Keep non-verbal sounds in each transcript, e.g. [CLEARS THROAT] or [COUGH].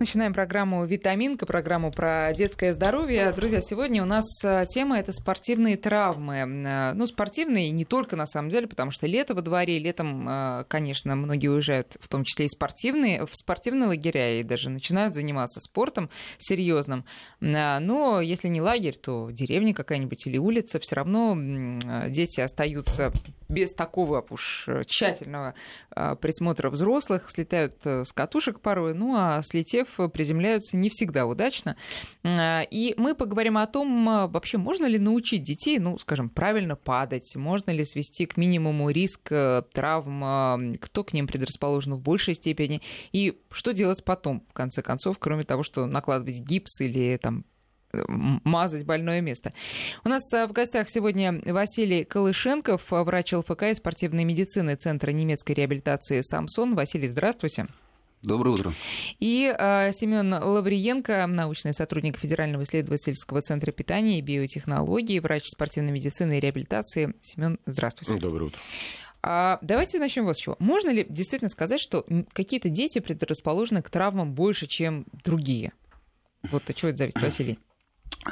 Начинаем программу «Витаминка», программу про детское здоровье. Друзья, сегодня у нас э, тема – это спортивные травмы. Э, ну, спортивные не только, на самом деле, потому что лето во дворе, летом, э, конечно, многие уезжают, в том числе и спортивные, в спортивные лагеря и даже начинают заниматься спортом серьезным. Но если не лагерь, то деревня какая-нибудь или улица, все равно дети остаются без такого уж тщательного присмотра взрослых, слетают с катушек порой, ну а слетев приземляются не всегда удачно. А, и мы поговорим о том, а, вообще можно ли научить детей, ну, скажем, правильно падать, можно ли свести к минимуму риск э, травм, кто к ним предрасположен в большей степени, и что делать потом, в конце концов, кроме того, что накладывать гипс или там мазать больное место. У нас в гостях сегодня Василий Колышенков, врач ЛФК и спортивной медицины Центра немецкой реабилитации «Самсон». Василий, здравствуйте. Доброе утро. И э, Семен Лавриенко, научный сотрудник Федерального исследовательского центра питания и биотехнологии, врач спортивной медицины и реабилитации. Семен, здравствуйте. Доброе утро. А, давайте начнем вот с чего. Можно ли действительно сказать, что какие-то дети предрасположены к травмам больше, чем другие? Вот от чего это зависит, Василий? [CLEARS THROAT]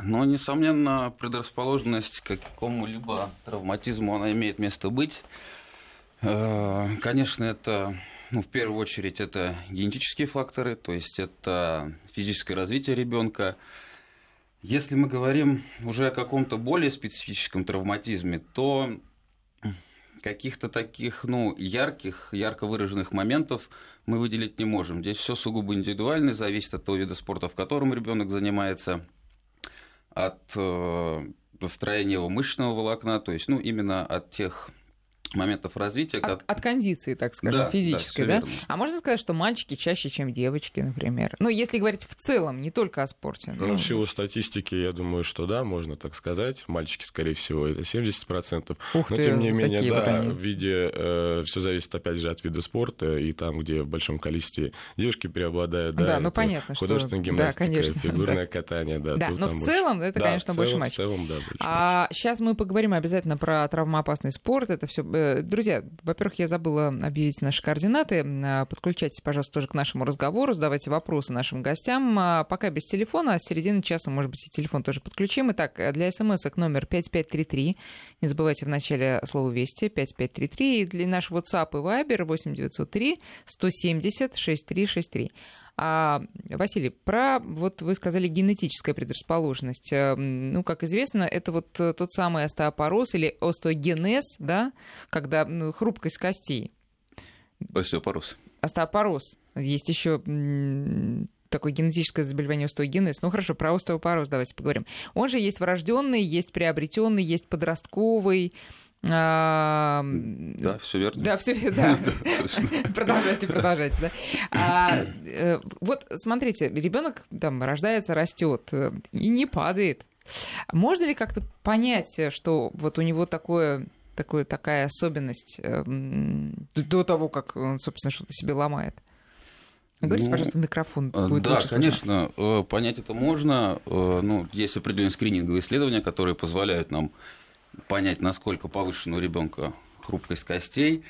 Ну, несомненно, предрасположенность к какому-либо травматизму, она имеет место быть. Э, конечно, это ну, в первую очередь это генетические факторы, то есть это физическое развитие ребенка. Если мы говорим уже о каком-то более специфическом травматизме, то каких-то таких, ну, ярких, ярко выраженных моментов мы выделить не можем. Здесь все сугубо индивидуально, зависит от того вида спорта, в котором ребенок занимается, от э, строения его мышечного волокна, то есть, ну, именно от тех моментов развития. От, от кондиции, так скажем, да, физической, да, да? А можно сказать, что мальчики чаще, чем девочки, например? Ну, если говорить в целом, не только о спорте. Ну, в силу статистики, я думаю, что да, можно так сказать. Мальчики, скорее всего, это 70%. Ух Но, ты, тем не менее, да, вот они... в виде... Э, все зависит, опять же, от вида спорта, и там, где в большом количестве девушки преобладают, да, да ну, понятно, художественная что... гимнастика, да, конечно, фигурное да. катание, да. Да, но в целом это, да, конечно, в целом, больше мальчиков. В целом, да, больше а сейчас мы поговорим обязательно про травмоопасный спорт. Это все, друзья, во-первых, я забыла объявить наши координаты. А, подключайтесь, пожалуйста, тоже к нашему разговору, задавайте вопросы нашим гостям. А, пока без телефона, а с середины часа, может быть, и телефон тоже подключим. Итак, для смс номер 5533. Не забывайте в начале слова «Вести» 5533. И для нашего WhatsApp и Viber 8903 170 6363. А, Василий, про, вот вы сказали, генетическая предрасположенность. Э, ну, как известно, это вот тот самый остеопороз или остеогенез, да, когда ну, хрупкость костей. Остеопороз. Остеопороз. Есть еще такое генетическое заболевание остеогенез. Ну хорошо, про остеопороз давайте поговорим. Он же есть врожденный, есть приобретенный, есть подростковый. А, да, все верно. Да, все верно. [LAUGHS] [LAUGHS] Продолжайте, продолжайте. Да. А, э, вот смотрите, ребенок там рождается, растет э, и не падает. Можно ли как-то понять, что вот у него такое такое, такая особенность э, до того, как он, собственно, что-то себе ломает? Говорите, ну, пожалуйста, в микрофон. Будет да, лучше конечно, слышно. понять это можно. Ну, есть определенные скрининговые исследования, которые позволяют нам понять, насколько повышена у ребенка хрупкость костей.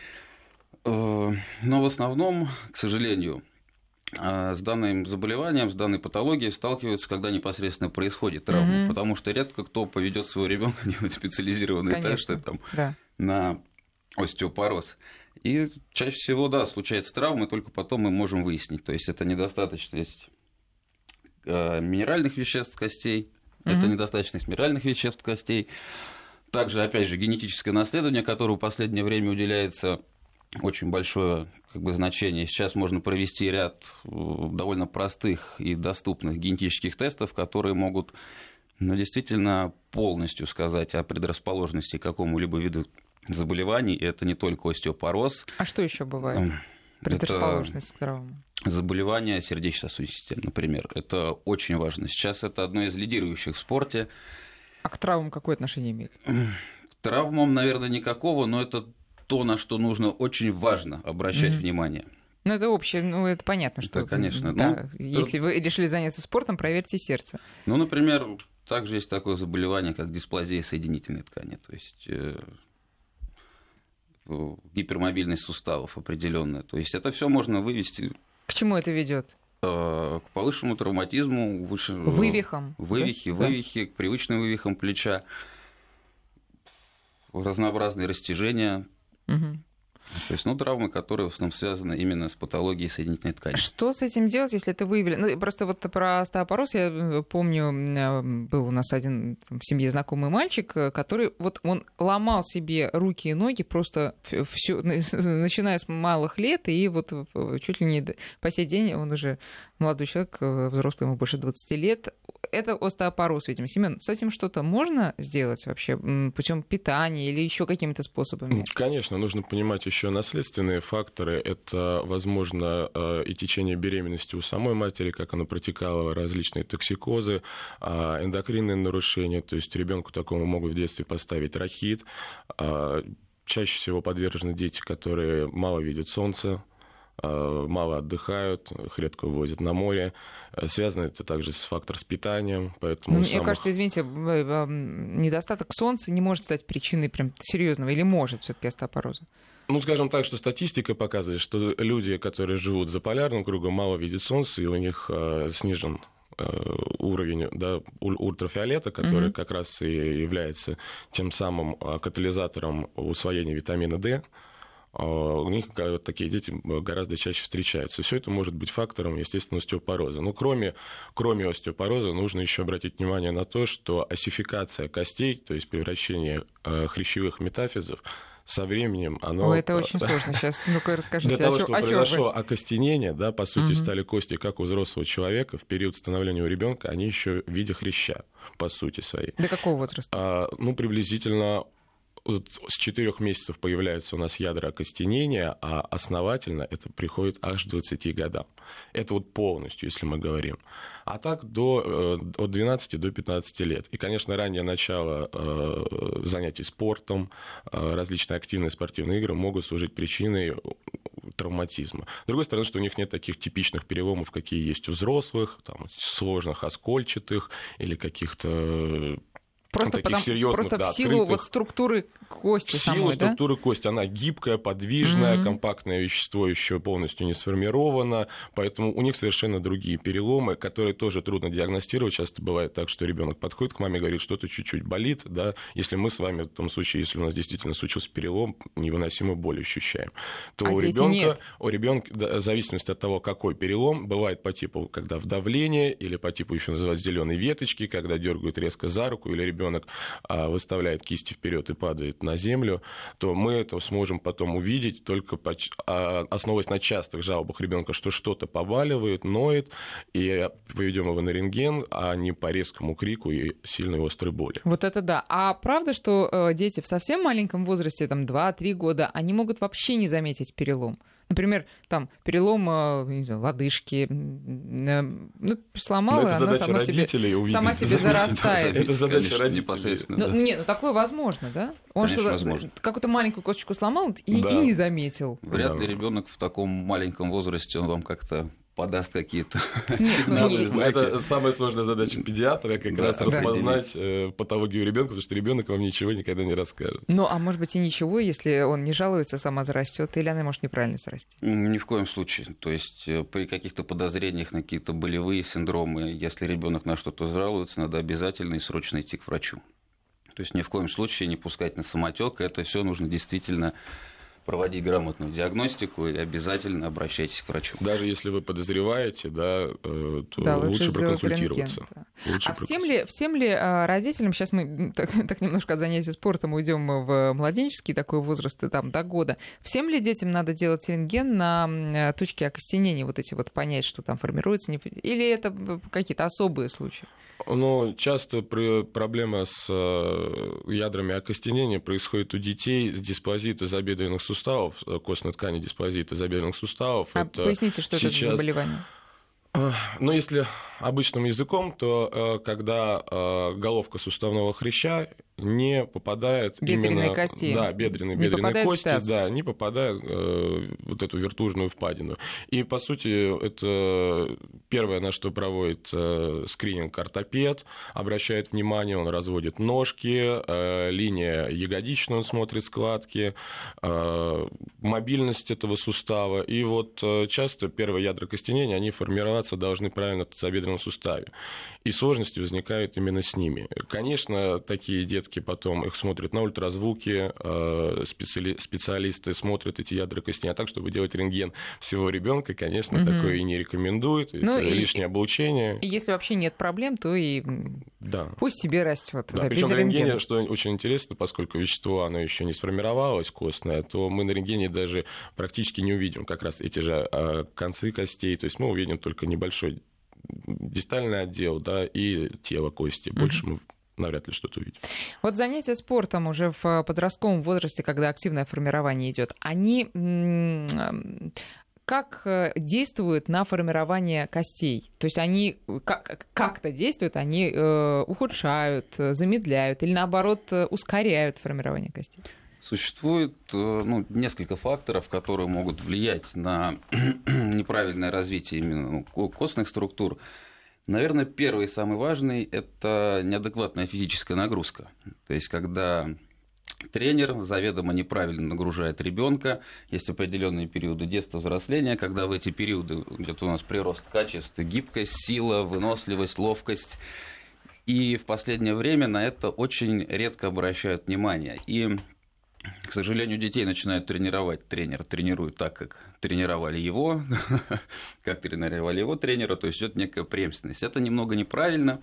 Э, но в основном, к сожалению, э, с данным заболеванием, с данной патологией сталкиваются, когда непосредственно происходит травма, угу. потому что редко кто поведет своего ребенка [LAUGHS] делать специализированные Конечно. тесты там, да. на остеопороз. И чаще всего, да, случается травма, и только потом мы можем выяснить. То есть это недостаточность э, минеральных веществ костей, угу. это недостаточность минеральных веществ костей, также, опять же, генетическое наследование, которому в последнее время уделяется очень большое как бы, значение. Сейчас можно провести ряд э, довольно простых и доступных генетических тестов, которые могут ну, действительно полностью сказать о предрасположенности к какому-либо виду заболеваний. И это не только остеопороз. А что еще бывает? Эм, предрасположенность к травмам? Заболевания сердечно-сосудистой системы, например. Это очень важно. Сейчас это одно из лидирующих в спорте. А к травмам какое отношение имеет? К травмам, наверное, никакого, но это то, на что нужно очень важно обращать mm-hmm. внимание. Ну, это общее, ну, это понятно, что... Да, конечно. Да, ну, если то... вы решили заняться спортом, проверьте сердце. Ну, например, также есть такое заболевание, как дисплазия соединительной ткани, то есть э, гипермобильность суставов определенная. То есть это все можно вывести. К чему это ведет? К повышенному травматизму, выше... вывихам, вывихи, да? вывихи, к привычным вывихам плеча, разнообразные растяжения. Угу. То есть, ну, травмы, которые в основном связаны именно с патологией соединительной ткани. Что с этим делать, если это выявили? Ну, просто вот про остеопороз я э, помню, э, был у нас один в семье знакомый мальчик, э, который вот он ломал себе руки и ноги просто все, [LAUGHS] начиная с малых лет, и вот чуть ли не по сей день он уже молодой человек, взрослый, ему больше 20 лет. Это остеопороз, видимо. Семен, с этим что-то можно сделать вообще путем питания или еще какими-то способами? Конечно, нужно понимать еще наследственные факторы. Это, возможно, э, и течение беременности у самой матери, как оно протекало, различные токсикозы, а, эндокринные нарушения. То есть ребенку такому могут в детстве поставить рахит. А, чаще всего подвержены дети, которые мало видят солнце, а, мало отдыхают, их редко вывозят на море. Связано это также с фактором с питанием. Поэтому ну, Мне самых... кажется, извините, недостаток солнца не может стать причиной прям серьезного или может все-таки остеопороза? Ну, скажем так, что статистика показывает, что люди, которые живут за полярным кругом, мало видят солнца, и у них э, снижен э, уровень да, ультрафиолета, который mm-hmm. как раз и является тем самым э, катализатором усвоения витамина D, э, у них такие дети гораздо чаще встречаются. Все это может быть фактором, естественно, остеопороза. Но кроме, кроме остеопороза нужно еще обратить внимание на то, что осификация костей, то есть превращение хрящевых метафизов, со временем оно... О, это очень сложно. Сейчас, ну-ка расскажите. Для того, чтобы произошло окостенение, да, по сути, стали кости, как у взрослого человека, в период становления у ребенка, они еще в виде хряща, по сути своей. До какого возраста? А, ну, приблизительно с четырех месяцев появляются у нас ядра окостенения, а основательно это приходит аж к 20 годам. Это вот полностью, если мы говорим. А так до, э, от 12 до 15 лет. И, конечно, раннее начало э, занятий спортом, э, различные активные спортивные игры могут служить причиной травматизма. С другой стороны, что у них нет таких типичных переломов, какие есть у взрослых, там, сложных оскольчатых или каких-то Просто, потому, серьезных, просто да, в силу открытых. вот структуры кости В силу самой, структуры да? кости. Она гибкая, подвижная, mm-hmm. компактное вещество еще полностью не сформировано, поэтому у них совершенно другие переломы, которые тоже трудно диагностировать. Часто бывает так, что ребенок подходит к маме и говорит, что-то чуть-чуть болит, да, если мы с вами в том случае, если у нас действительно случился перелом, невыносимую боль ощущаем, то а у ребенка, у ребенка, да, в зависимости от того, какой перелом, бывает по типу, когда вдавление, или по типу еще называют зеленые веточки, когда дергают резко за руку, или ребенок ребенок а, выставляет кисти вперед и падает на землю, то мы это сможем потом увидеть только а, основываясь на частых жалобах ребенка, что что-то побаливает, ноет, и поведем его на рентген, а не по резкому крику и сильной острой боли. Вот это да. А правда, что э, дети в совсем маленьком возрасте, там 2-3 года, они могут вообще не заметить перелом? Например, там перелом э, не знаю, лодыжки, э, ну, сломала, она сама себе, увидеть, сама себе зарастает. Это задача родителей. Непосредственно. Ну, нет, ну такое возможно, да? Он что-то, какую-то маленькую косточку сломал и, да. и не заметил. Вряд да. ли ребенок в таком маленьком возрасте, он вам как-то подаст какие-то сигналы. [LAUGHS] Ну, это самая сложная задача педиатра, как раз распознать э, патологию ребенка, потому что ребенок вам ничего никогда не расскажет. Ну, а может быть и ничего, если он не жалуется, сама зарастет, или она может неправильно зарасти? Ни в коем случае. То есть э, при каких-то подозрениях на какие-то болевые синдромы, если ребенок на что-то жалуется, надо обязательно и срочно идти к врачу. То есть ни в коем случае не пускать на самотек. Это все нужно действительно проводить грамотную диагностику и обязательно обращайтесь к врачу. Даже если вы подозреваете, да, э, то да, лучше, лучше проконсультироваться. Рентген, да. Лучше а всем ли, всем ли а, родителям, сейчас мы так, [LAUGHS] так немножко от занятий спортом уйдем в младенческий такой возраст, там, до года, всем ли детям надо делать рентген на точке окостенения, вот эти вот понять, что там формируется, или это какие-то особые случаи? Ну, часто при, проблема с э, ядрами окостенения происходит у детей с дисплазией забедренных суставов, э, костной ткани дисплазии забедренных суставов. А это поясните, что сейчас... это за заболевание? Ну, если обычным языком, то когда головка суставного хряща не попадает бедренные именно... кости. Да, бедренные, не бедренные кости, да, не попадает э, вот эту вертужную впадину. И, по сути, это первое, на что проводит э, скрининг ортопед, обращает внимание, он разводит ножки, э, линия ягодичная, он смотрит складки, э, мобильность этого сустава. И вот э, часто первые ядра костенения, они формироваться должны правильно в тазобедренном суставе. И сложности возникают именно с ними. Конечно, такие детки детки потом их смотрят на ультразвуке, э, специали, специалисты смотрят эти ядра костей, а так, чтобы делать рентген всего ребенка, конечно, угу. такое и не рекомендуют, ну, это и, лишнее обучение. И если вообще нет проблем, то и да. пусть себе растет. Да, да, причем на рентгене, что очень интересно, поскольку вещество, оно еще не сформировалось костное, то мы на рентгене даже практически не увидим как раз эти же э, концы костей, то есть мы увидим только небольшой дистальный отдел, да, и тело кости. Больше угу. мы навряд ли что-то увидим. Вот занятия спортом уже в подростковом возрасте, когда активное формирование идет, они как э, действуют на формирование костей? То есть они как-то действуют, они э, ухудшают, замедляют или наоборот э, ускоряют формирование костей? Существует ну, несколько факторов, которые могут влиять на [CLEARS THROAT] неправильное развитие именно костных структур. Наверное, первый и самый важный – это неадекватная физическая нагрузка. То есть, когда тренер заведомо неправильно нагружает ребенка. Есть определенные периоды детства, взросления, когда в эти периоды где-то у нас прирост качеств, гибкость, сила, выносливость, ловкость. И в последнее время на это очень редко обращают внимание. И к сожалению, детей начинают тренировать. Тренер тренирует так, как тренировали его, [LAUGHS] как тренировали его тренера, то есть идет некая преемственность. Это немного неправильно,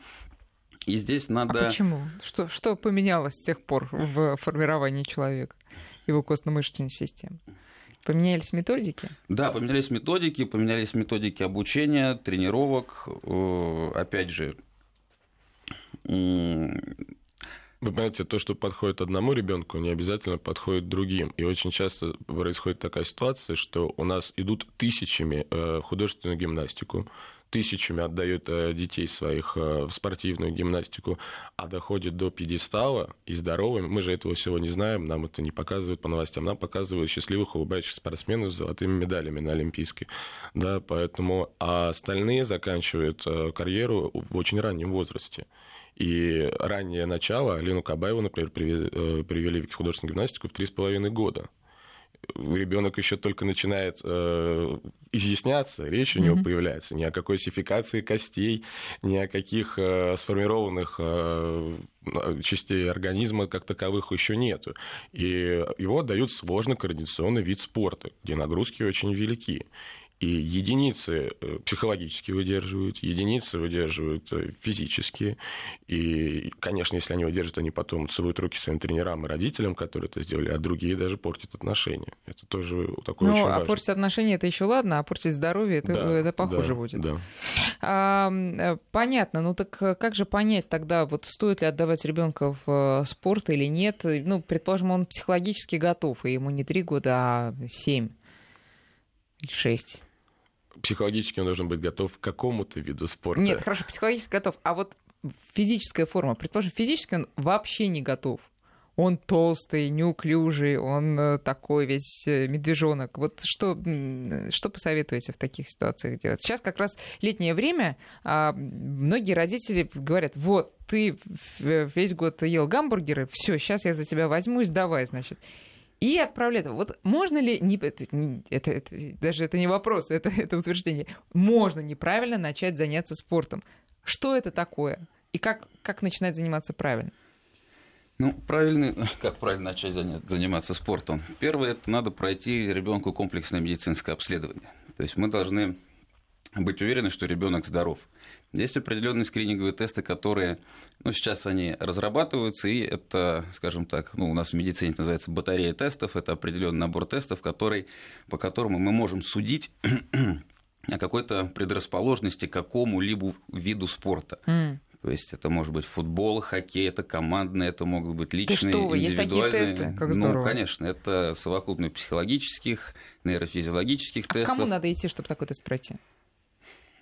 и здесь надо... А почему? Что, что поменялось с тех пор в формировании человека, его костно-мышечной системы? Поменялись методики? Да, поменялись методики, поменялись методики обучения, тренировок. Э, опять же, вы понимаете, то, что подходит одному ребенку, не обязательно подходит другим. И очень часто происходит такая ситуация, что у нас идут тысячами э, художественную гимнастику, тысячами отдают э, детей своих э, в спортивную гимнастику, а доходит до пьедестала и здоровыми. Мы же этого всего не знаем, нам это не показывают по новостям, нам показывают счастливых, улыбающихся спортсменов с золотыми медалями на Олимпийской. Да, поэтому, а остальные заканчивают карьеру в очень раннем возрасте. И раннее начало Алину Кабаеву, например, э, привели в художественную гимнастику в три с половиной года. Ребенок еще только начинает э, изъясняться, речь у него mm-hmm. появляется. Ни о какой сификации костей, ни о каких э, сформированных э, частей организма как таковых еще нету. И его отдают сложный координационный вид спорта, где нагрузки очень велики. И единицы э, психологически выдерживают, единицы выдерживают э, физически. И, конечно, если они выдержат, они потом целуют руки своим тренерам и родителям, которые это сделали, а другие даже портят отношения. Это тоже такое ну, очень а портить отношения это еще ладно, а портить здоровье это, да, это похуже да, будет. Да. А, э, понятно. Ну так как же понять тогда, вот стоит ли отдавать ребенка в спорт или нет? Ну, предположим, он психологически готов, и ему не три года, а семь или шесть психологически он должен быть готов к какому-то виду спорта. Нет, хорошо, психологически готов. А вот физическая форма, предположим, физически он вообще не готов. Он толстый, неуклюжий, он э, такой весь э, медвежонок. Вот что, что посоветуете в таких ситуациях делать? Сейчас как раз летнее время, а многие родители говорят, вот, ты весь год ел гамбургеры, все, сейчас я за тебя возьмусь, давай, значит и отправляют. Вот можно ли, не, это, это, это, даже это не вопрос, это, [LAUGHS] это утверждение, можно неправильно начать заняться спортом? Что это такое? И как, как начинать заниматься правильно? Ну, правильно, [LAUGHS] как правильно начать заниматься спортом? Первое, это надо пройти ребенку комплексное медицинское обследование. То есть мы должны быть уверены, что ребенок здоров. Есть определенные скрининговые тесты, которые, ну, сейчас они разрабатываются, и это, скажем так, ну, у нас в медицине это называется батарея тестов, это определенный набор тестов, который, по которому мы можем судить [CLEARS THROAT] о какой-то предрасположенности к какому-либо виду спорта. Mm. То есть это может быть футбол, хоккей, это командные, это могут быть личные, Ты что, вы, индивидуальные. Есть такие тесты? Как здорово. Ну, конечно, это совокупность психологических, нейрофизиологических а тестов. Кому надо идти, чтобы такой тест пройти?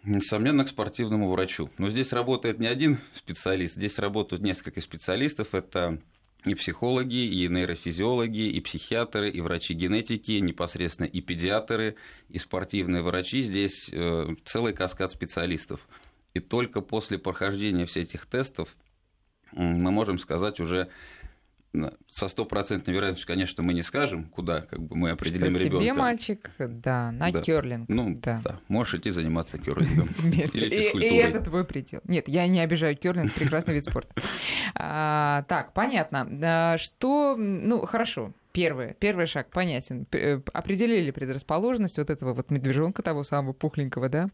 Несомненно, к спортивному врачу. Но здесь работает не один специалист, здесь работают несколько специалистов. Это и психологи, и нейрофизиологи, и психиатры, и врачи генетики, непосредственно и педиатры, и спортивные врачи. Здесь э, целый каскад специалистов. И только после прохождения всех этих тестов мы можем сказать уже со стопроцентной вероятностью, конечно, мы не скажем, куда как бы мы определим ребенка. Тебе мальчик, да, на да. керлинг. Ну, да. да. Можешь идти заниматься керлингом. [LAUGHS] Или физкультурой. И это твой предел. Нет, я не обижаю керлинг, прекрасный вид спорта. А, так, понятно. Что, ну, хорошо. Первый, первый шаг понятен. Э, определили предрасположенность вот этого вот медвежонка того самого пухленького, да?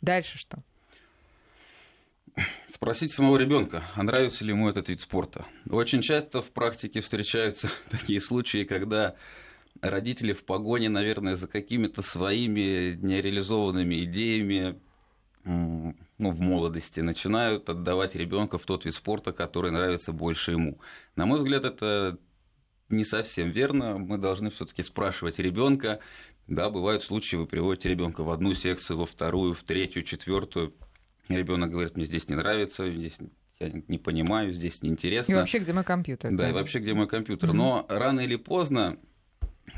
Дальше что? Спросить самого ребенка, а нравится ли ему этот вид спорта. Очень часто в практике встречаются [LAUGHS] такие случаи, когда родители в погоне, наверное, за какими-то своими нереализованными идеями ну, в молодости начинают отдавать ребенка в тот вид спорта, который нравится больше ему. На мой взгляд, это не совсем верно. Мы должны все-таки спрашивать ребенка. Да, бывают случаи, вы приводите ребенка в одну секцию, во вторую, в третью, четвертую ребенок говорит, мне здесь не нравится, здесь я не понимаю, здесь неинтересно. И вообще, где мой компьютер? Да, да. и вообще, где мой компьютер. Mm-hmm. Но рано или поздно,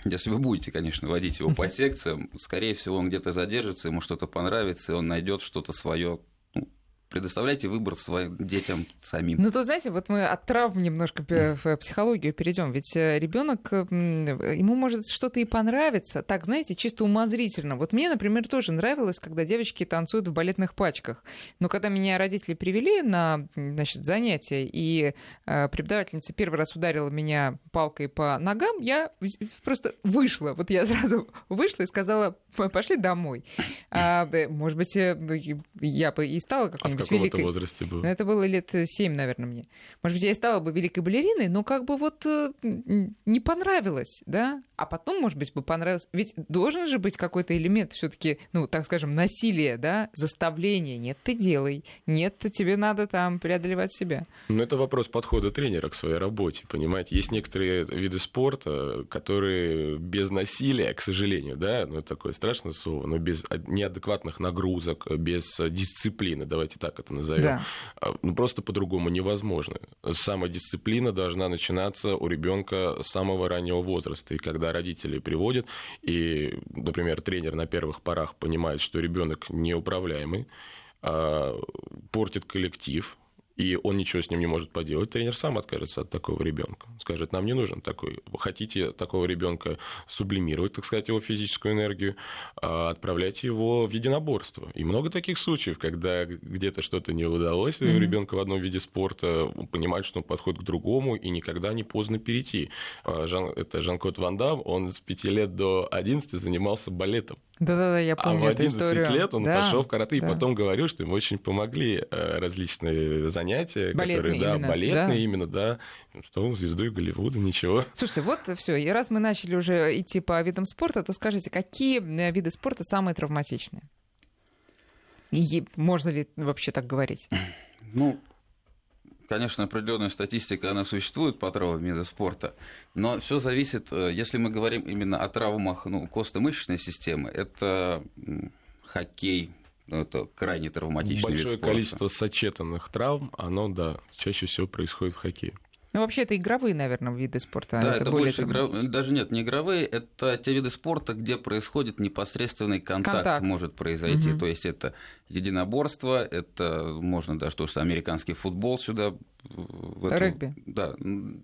если вы будете, конечно, водить его по секциям, скорее всего, он где-то задержится, ему что-то понравится, и он найдет что-то свое предоставляйте выбор своим детям самим. Ну, то, знаете, вот мы от травм немножко в психологию перейдем. Ведь э, ребенок, ему может что-то и понравиться. Так, знаете, чисто умозрительно. Вот мне, например, тоже нравилось, когда девочки танцуют в балетных пачках. Но когда меня родители привели на значит, занятия, и э, преподавательница первый раз ударила меня палкой по ногам, я просто вышла. Вот я сразу вышла и сказала, пошли домой. А, может быть, э, я бы и стала какой-нибудь быть, великой... возрасте было? Ну, это было лет 7, наверное, мне. Может быть, я и стала бы великой балериной, но как бы вот э, не понравилось, да? А потом, может быть, бы понравилось. Ведь должен же быть какой-то элемент все таки ну, так скажем, насилия, да, заставления. Нет, ты делай. Нет, тебе надо там преодолевать себя. Ну, это вопрос подхода тренера к своей работе, понимаете? Есть некоторые виды спорта, которые без насилия, к сожалению, да, ну, это такое страшное слово, но без неадекватных нагрузок, без дисциплины, давайте так это назовем, да. А, ну, просто по-другому невозможно. Самодисциплина должна начинаться у ребенка с самого раннего возраста. И когда родители приводят, и, например, тренер на первых порах понимает, что ребенок неуправляемый, а, портит коллектив, и он ничего с ним не может поделать, тренер сам откажется от такого ребенка. Скажет, нам не нужен такой. Хотите такого ребенка сублимировать, так сказать, его физическую энергию, а отправляйте его в единоборство. И много таких случаев, когда где-то что-то не удалось, mm-hmm. ребенка в одном виде спорта понимает, что он подходит к другому, и никогда не поздно перейти. А, Жан, это Жан-Клод Ван Дам, он с 5 лет до 11 занимался балетом. Да-да-да, я помню а в 11 эту историю. лет он да, пошел в карате, да. и потом говорил, что ему очень помогли э, различные занятия, балетные которые, да, именно, балетные да. именно, да, что он звездой Голливуда, ничего. Слушайте, вот все, и раз мы начали уже идти по видам спорта, то скажите, какие э, виды спорта самые травматичные? И можно ли вообще так говорить? [CLEARS THROAT] Ну, конечно, определенная статистика, она существует по травмам вида спорта, но все зависит, э, если мы говорим именно о травмах ну, костно-мышечной системы, это хоккей, ну, это крайне травматичный Большое вид спорта. количество сочетанных травм, оно, да, чаще всего происходит в хоккее. Ну, вообще, это игровые, наверное, виды спорта. Да, это, это больше игров... даже нет, не игровые, это те виды спорта, где происходит непосредственный контакт, контакт. может произойти. Угу. То есть это единоборство, это можно даже то, что американский футбол сюда. В эту... Регби. Да,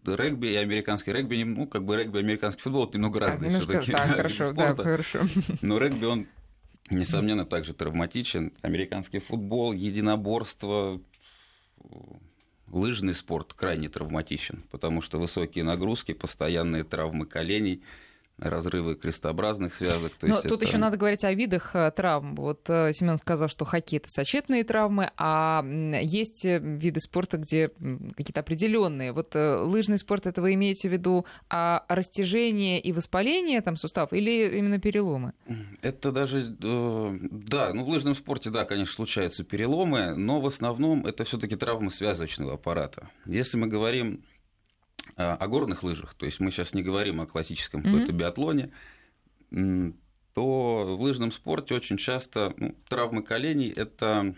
регби и американский регби, ну, как бы регби и американский футбол, это немного разные а, все-таки. Да, [LAUGHS] хорошо, да, хорошо. Но регби, он, несомненно, также травматичен. Американский футбол, единоборство, лыжный спорт крайне травматичен, потому что высокие нагрузки, постоянные травмы коленей – разрывы крестообразных связок. То Но есть тут это... еще надо говорить о видах э, травм. Вот э, Семен сказал, что хоккей это сочетные травмы, а есть э, виды спорта, где какие-то определенные. Вот лыжный спорт это вы имеете в виду а растяжение и воспаление там суставов или именно переломы? Это даже да, ну в лыжном спорте да, конечно, случаются переломы, но в основном это все-таки травмы связочного аппарата. Если мы говорим о горных лыжах, то есть мы сейчас не говорим о классическом mm-hmm. какой-то биатлоне, то в лыжном спорте очень часто ну, травмы коленей – это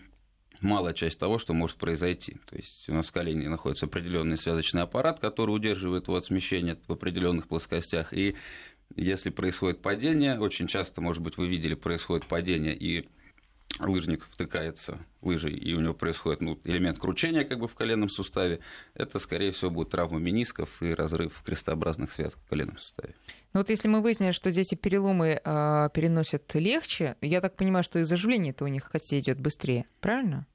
малая часть того, что может произойти. То есть у нас в колене находится определенный связочный аппарат, который удерживает его от смещения в определенных плоскостях. И если происходит падение, очень часто, может быть, вы видели, происходит падение, и лыжник втыкается лыжей, и у него происходит ну, элемент кручения как бы в коленном суставе, это, скорее всего, будет травма менисков и разрыв крестообразных связок в коленном суставе. Ну вот если мы выяснили, что дети переломы э, переносят легче, я так понимаю, что и заживление-то у них костей идет быстрее, правильно?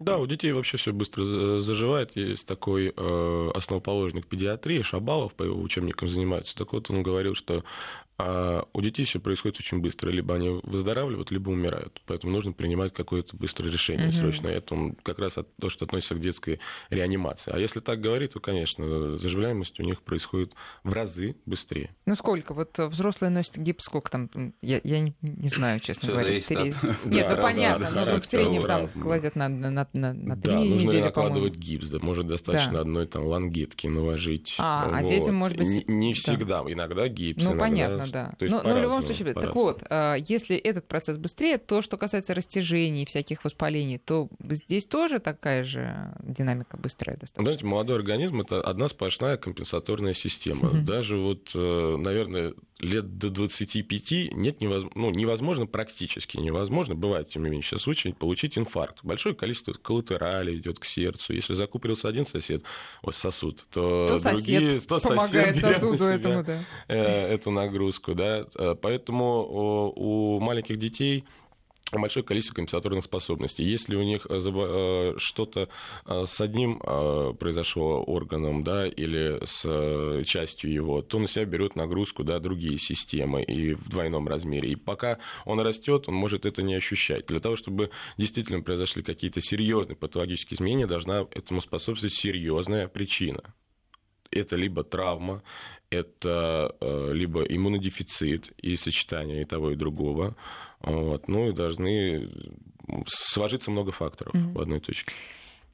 Да, у детей вообще все быстро заживает. Есть такой э, основоположник педиатрии, Шабалов, по его учебникам занимается. Так вот, он говорил, что а у детей все происходит очень быстро. Либо они выздоравливают, либо умирают. Поэтому нужно принимать какое-то быстрое решение угу. срочно. Это как раз то, что относится к детской реанимации. А если так говорить, то, конечно, заживляемость у них происходит в разы быстрее. Ну сколько? Вот взрослые носят гипс, сколько там? Я, я не, не знаю, честно Всё говоря. Три... От... Нет, да, ну понятно. Да, но в среднем там кладят на, на, на, на три да, нужно недели, накладывать гипс. Да, может достаточно да. одной там лангетки наложить. А, вот. а детям, может быть... Не, не всегда. Да. Иногда гипс, Ну, иногда... понятно, да. То есть но, но в любом случае, так вот, а, если этот процесс быстрее, то, что касается растяжений, всяких воспалений, то здесь тоже такая же динамика быстрая достаточно. Знаете, молодой организм – это одна сплошная компенсаторная система. Даже вот, э, наверное, лет до 25 нет невозможно, ну, невозможно, практически невозможно, бывает, тем не менее, сейчас случай, получить инфаркт. Большое количество коллатерали идет к сердцу. Если закупорился один сосед, вот сосуд, то, то другие, сосед то помогает сосед сосуду этому, да. Э, эту нагрузку. Да? Э, поэтому у маленьких детей большое количество компенсаторных способностей. Если у них э, э, что-то э, с одним произошло органом, да, или с частью его, то на себя берет нагрузку, да, другие системы и в двойном размере. И пока он растет, он может это не ощущать. Для того, чтобы действительно произошли какие-то серьезные патологические изменения, должна этому способствовать серьезная причина это либо травма, это либо иммунодефицит и сочетание и того, и другого, вот. Ну и должны сложиться много факторов mm-hmm. в одной точке.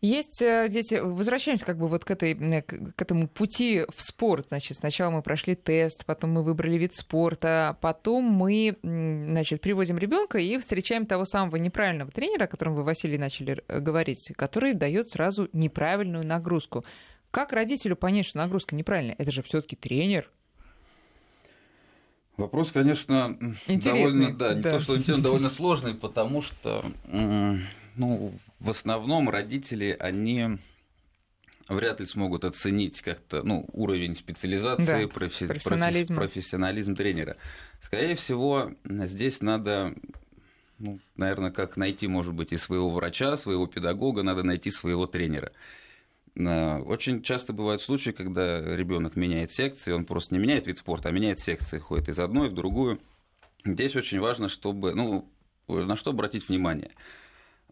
Есть э, дети, возвращаемся как бы вот к, этой, к этому пути в спорт. Значит, сначала мы прошли тест, потом мы выбрали вид спорта, потом мы, значит, приводим ребенка и встречаем того самого неправильного тренера, о котором вы, Василий, начали э, говорить, который дает сразу неправильную нагрузку. Как родителю понять, что нагрузка неправильная? Это же все-таки тренер. Вопрос, конечно, Интересный, довольно, да, не то, что интересный, довольно сложный, потому что, ну, в основном родители, они вряд ли смогут оценить как-то ну, уровень специализации, да, профи- профессионализм. профессионализм тренера. Скорее всего, здесь надо, ну, наверное, как найти, может быть, и своего врача, своего педагога, надо найти своего тренера. Очень часто бывают случаи, когда ребенок меняет секции, он просто не меняет вид спорта, а меняет секции, ходит из одной в другую. Здесь очень важно, чтобы, ну, на что обратить внимание.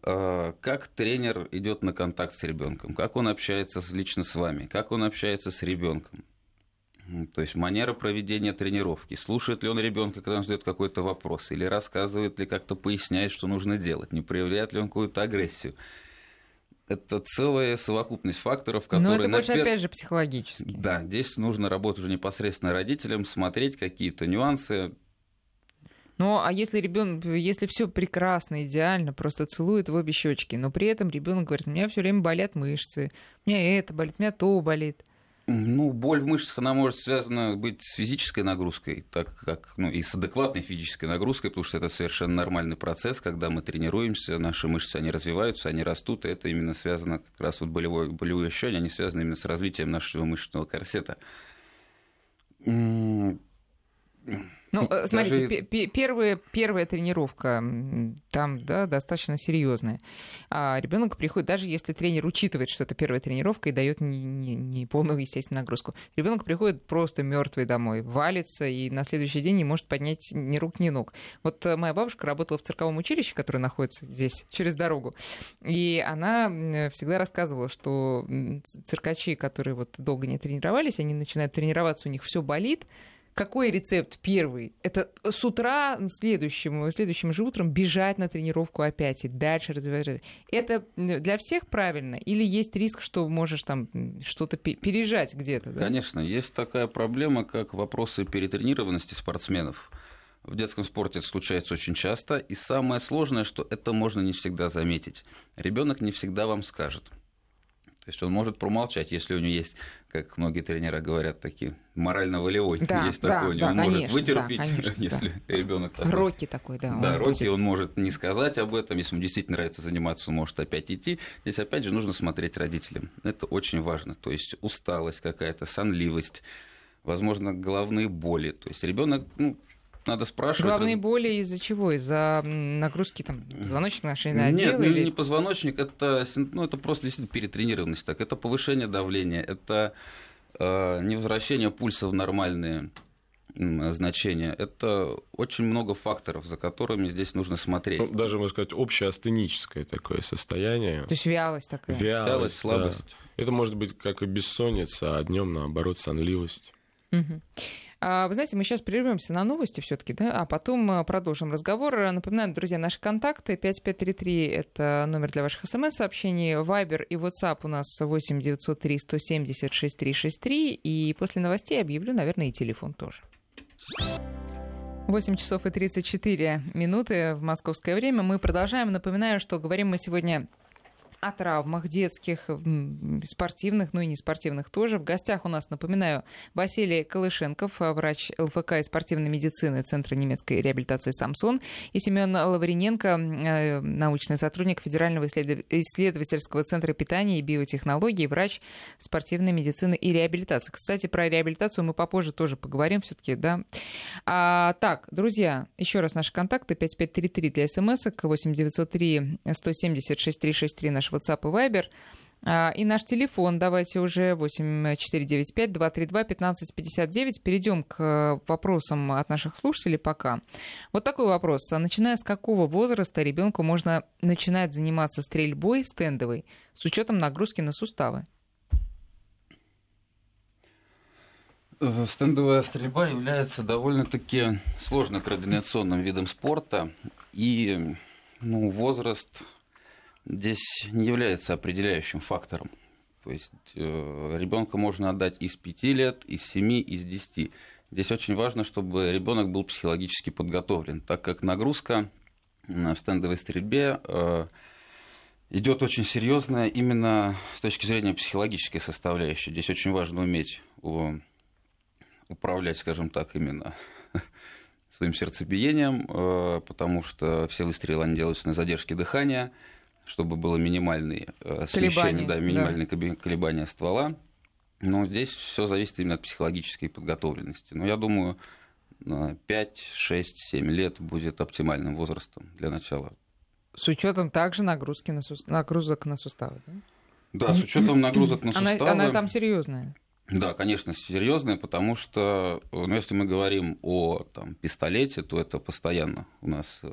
А, как тренер идет на контакт с ребенком, как он общается лично с вами, как он общается с ребенком. То есть манера проведения тренировки. Слушает ли он ребенка, когда он задает какой-то вопрос, или рассказывает ли, как-то поясняет, что нужно делать, не проявляет ли он какую-то агрессию это целая совокупность факторов, которые... Но это больше, напер... опять же, психологически. Да, здесь нужно работать уже непосредственно родителям, смотреть какие-то нюансы. Ну, а если ребенок, если все прекрасно, идеально, просто целует в обе щечки, но при этом ребенок говорит, у меня все время болят мышцы, у меня это болит, у меня то болит. Ну, боль в мышцах, она может связана быть с физической нагрузкой, так как, ну, и с адекватной физической нагрузкой, потому что это совершенно нормальный процесс, когда мы тренируемся, наши мышцы, они развиваются, они растут, и это именно связано, как раз вот болевое, болевые ощущения, они связаны именно с развитием нашего мышечного корсета. Ну, э, смотрите, Даже... первая, первая тренировка там да, достаточно серьезная. А ребенок приходит, даже если тренер учитывает, что это первая тренировка и дает не, не, не полную, естественно, нагрузку, ребенок приходит просто мертвый домой, валится и на следующий день не может поднять ни рук, ни ног. Вот э, моя бабушка работала в цирковом училище, которое находится здесь, через дорогу, и она всегда рассказывала, что циркачи, которые вот долго не тренировались, они начинают тренироваться, у них все болит, какой рецепт первый? Это с утра следующим, следующим же утром бежать на тренировку опять и дальше развивать. Это для всех правильно? Или есть риск, что можешь там что-то пережать где-то? Да? Конечно, есть такая проблема, как вопросы перетренированности спортсменов. В детском спорте это случается очень часто. И самое сложное, что это можно не всегда заметить. Ребенок не всегда вам скажет. То есть он может промолчать, если у него есть, как многие тренеры говорят, такие морально-волевой. Да, есть да, [LAUGHS] такой, да, он конечно, может вытерпеть, да, конечно, если да. ребенок такой. Роки такой, да. Да, он Рокки, будет. он может не сказать об этом, если ему действительно нравится заниматься, он может опять идти. Здесь опять же нужно смотреть родителям. Это очень важно. То есть усталость какая-то, сонливость, возможно, головные боли. То есть ребенок, ну, надо спрашивать. Главные раз- боли из-за чего? Из-за нагрузки там позвоночника шейного Нет, отдела? ну, или... не позвоночник, это, ну, это просто действительно перетренированность. Так. Это повышение давления, это э, невозвращение пульса в нормальные значения. Это очень много факторов, за которыми здесь нужно смотреть. Ну, даже, можно сказать, общее астеническое такое состояние. То есть вялость такая. Вялость, Вялость, да. слабость. Это может быть как и бессонница, а днем наоборот сонливость. Мгм. А, Вы знаете, мы сейчас прервемся на новости все-таки, да, а потом а, продолжим разговор. Напоминаю, друзья, наши контакты 5533 это номер для ваших смс-сообщений, Viber и WhatsApp у нас 8 903 170 6363, и после новостей объявлю, наверное, и телефон тоже. 8 часов и 34 минуты в московское время. Мы продолжаем. Напоминаю, что говорим мы сегодня о травмах детских, спортивных, ну и не спортивных тоже. В гостях у нас, напоминаю, Василий Колышенков, а, врач ЛФК и спортивной медицины Центра немецкой реабилитации «Самсон», и Семен Лаврененко, э, научный сотрудник Федерального исследов- исследовательского центра питания и биотехнологий, врач спортивной медицины и реабилитации. Кстати, про реабилитацию мы попозже тоже поговорим все-таки, да. А, так, друзья, еще раз наши контакты 5533 для смс 8903 170 6363 наш WhatsApp и Viber. А, И наш телефон, давайте уже 8495-232-1559. Перейдем к э, вопросам от наших слушателей пока. Вот такой вопрос. А Начиная с какого возраста ребенку можно начинать заниматься стрельбой стендовой с учетом нагрузки на суставы? Э, Стендовая стрельба является довольно-таки сложно координационным видом спорта, и ну, возраст здесь не является определяющим фактором. То есть э, ребенка можно отдать из 5 лет, из 7, из 10. Здесь очень важно, чтобы ребенок был психологически подготовлен, так как нагрузка в стендовой стрельбе э, идет очень серьезная именно с точки зрения психологической составляющей. Здесь очень важно уметь о, управлять, скажем так, именно [LAUGHS] своим сердцебиением, э, потому что все выстрелы они делаются на задержке дыхания, чтобы было минимальные э, смещения, да, да. минимальные коби- колебания ствола. Но здесь все зависит именно от психологической подготовленности. Но я думаю, на 5, 6, 7 лет будет оптимальным возрастом для начала. С учетом также нагрузки на сус- нагрузок на суставы. Да? Да, с учетом нагрузок на [CLEARS THROAT] Она, суставы. она там серьезная. Да, конечно, серьезные, потому что, ну, если мы говорим о там, пистолете, то это постоянно у нас э,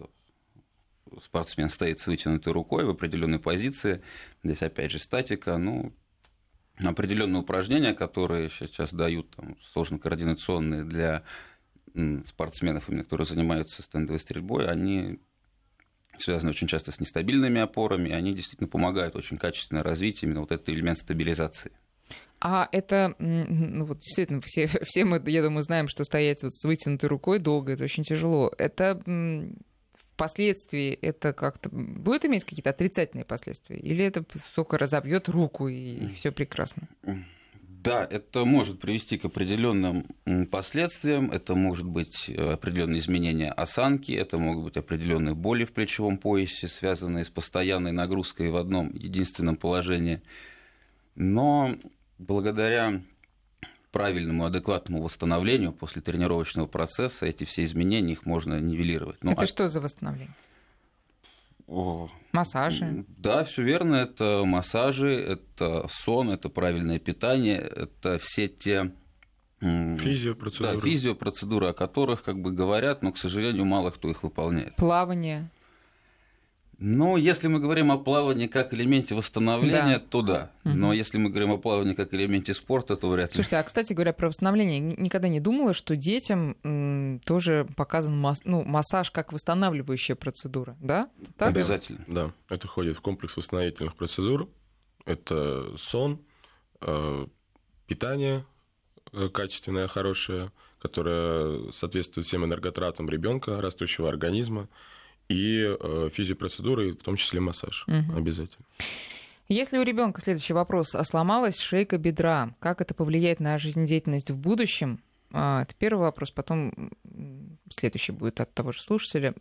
спортсмен стоит с вытянутой рукой в определенной позиции. Здесь опять же статика, ну, определенные упражнения, которые сейчас дают там, сложно-координационные для спортсменов, именно, которые занимаются стендовой стрельбой, они связаны очень часто с нестабильными опорами, и они действительно помогают очень качественно развить именно вот этот элемент стабилизации. А это, ну вот действительно, все, [LAUGHS] все мы, я думаю, знаем, что стоять вот с вытянутой рукой долго, это очень тяжело. Это впоследствии это как-то будет иметь какие-то отрицательные последствия? Или это только разобьет руку и все прекрасно? Да, это может привести к определенным последствиям, это может быть э, определенные изменения осанки, это могут быть определенные боли в плечевом поясе, связанные с постоянной нагрузкой в одном единственном положении. Но благодаря правильному, адекватному восстановлению после тренировочного процесса эти все изменения их можно нивелировать. Ну, это а- что за восстановление? о, Массажи? Да, все верно. Это массажи, это сон, это правильное питание, это все те Физиопроцедуры. Да, физиопроцедуры, о которых как бы говорят, но, к сожалению, мало кто их выполняет. Плавание? Но если мы говорим о плавании как элементе восстановления, Да. то да. Мгм. Но если мы говорим о плавании как элементе спорта, то вряд ли. Слушайте, а, кстати говоря, про восстановление. Никогда не думала, что детям м, тоже показан масс- ну, массаж как восстанавливающая процедура, да? Так? Обязательно. Да, это входит в комплекс восстановительных процедур. Это сон, э, питание э, качественное, хорошее, которая соответствует всем энерготратам ребенка, растущего организма, и э, физиопроцедуры, в том числе массаж угу. обязательно. Если у ребенка следующий вопрос, а сломалась шейка бедра, как это повлияет на жизнедеятельность в будущем? А, это первый вопрос, потом следующий будет от того же слушателя.